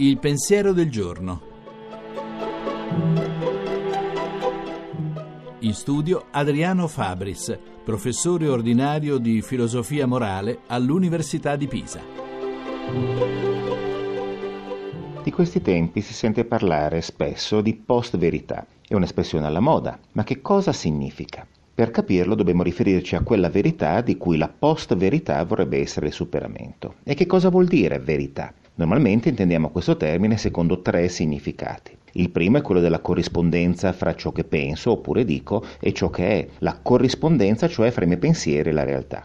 Il pensiero del giorno. In studio Adriano Fabris, professore ordinario di filosofia morale all'Università di Pisa. Di questi tempi si sente parlare spesso di post-verità. È un'espressione alla moda, ma che cosa significa? Per capirlo dobbiamo riferirci a quella verità di cui la post-verità vorrebbe essere il superamento. E che cosa vuol dire verità? Normalmente intendiamo questo termine secondo tre significati. Il primo è quello della corrispondenza fra ciò che penso oppure dico e ciò che è, la corrispondenza cioè fra i miei pensieri e la realtà.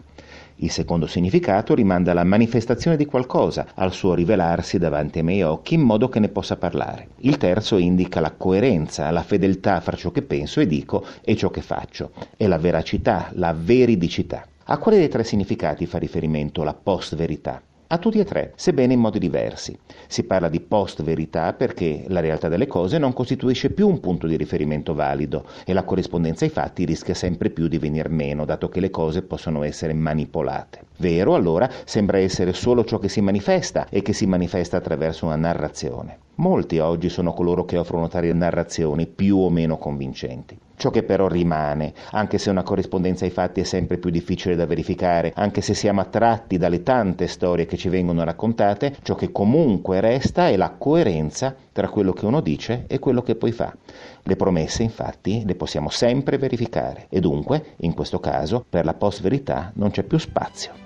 Il secondo significato rimanda alla manifestazione di qualcosa, al suo rivelarsi davanti ai miei occhi in modo che ne possa parlare. Il terzo indica la coerenza, la fedeltà fra ciò che penso e dico e ciò che faccio, e la veracità, la veridicità. A quale dei tre significati fa riferimento la post-verità? A tutti e tre, sebbene in modi diversi. Si parla di post-verità perché la realtà delle cose non costituisce più un punto di riferimento valido e la corrispondenza ai fatti rischia sempre più di venir meno, dato che le cose possono essere manipolate. Vero, allora, sembra essere solo ciò che si manifesta e che si manifesta attraverso una narrazione. Molti oggi sono coloro che offrono tali narrazioni più o meno convincenti. Ciò che però rimane, anche se una corrispondenza ai fatti è sempre più difficile da verificare, anche se siamo attratti dalle tante storie che ci vengono raccontate, ciò che comunque resta è la coerenza tra quello che uno dice e quello che poi fa. Le promesse, infatti, le possiamo sempre verificare e dunque, in questo caso, per la post-verità non c'è più spazio.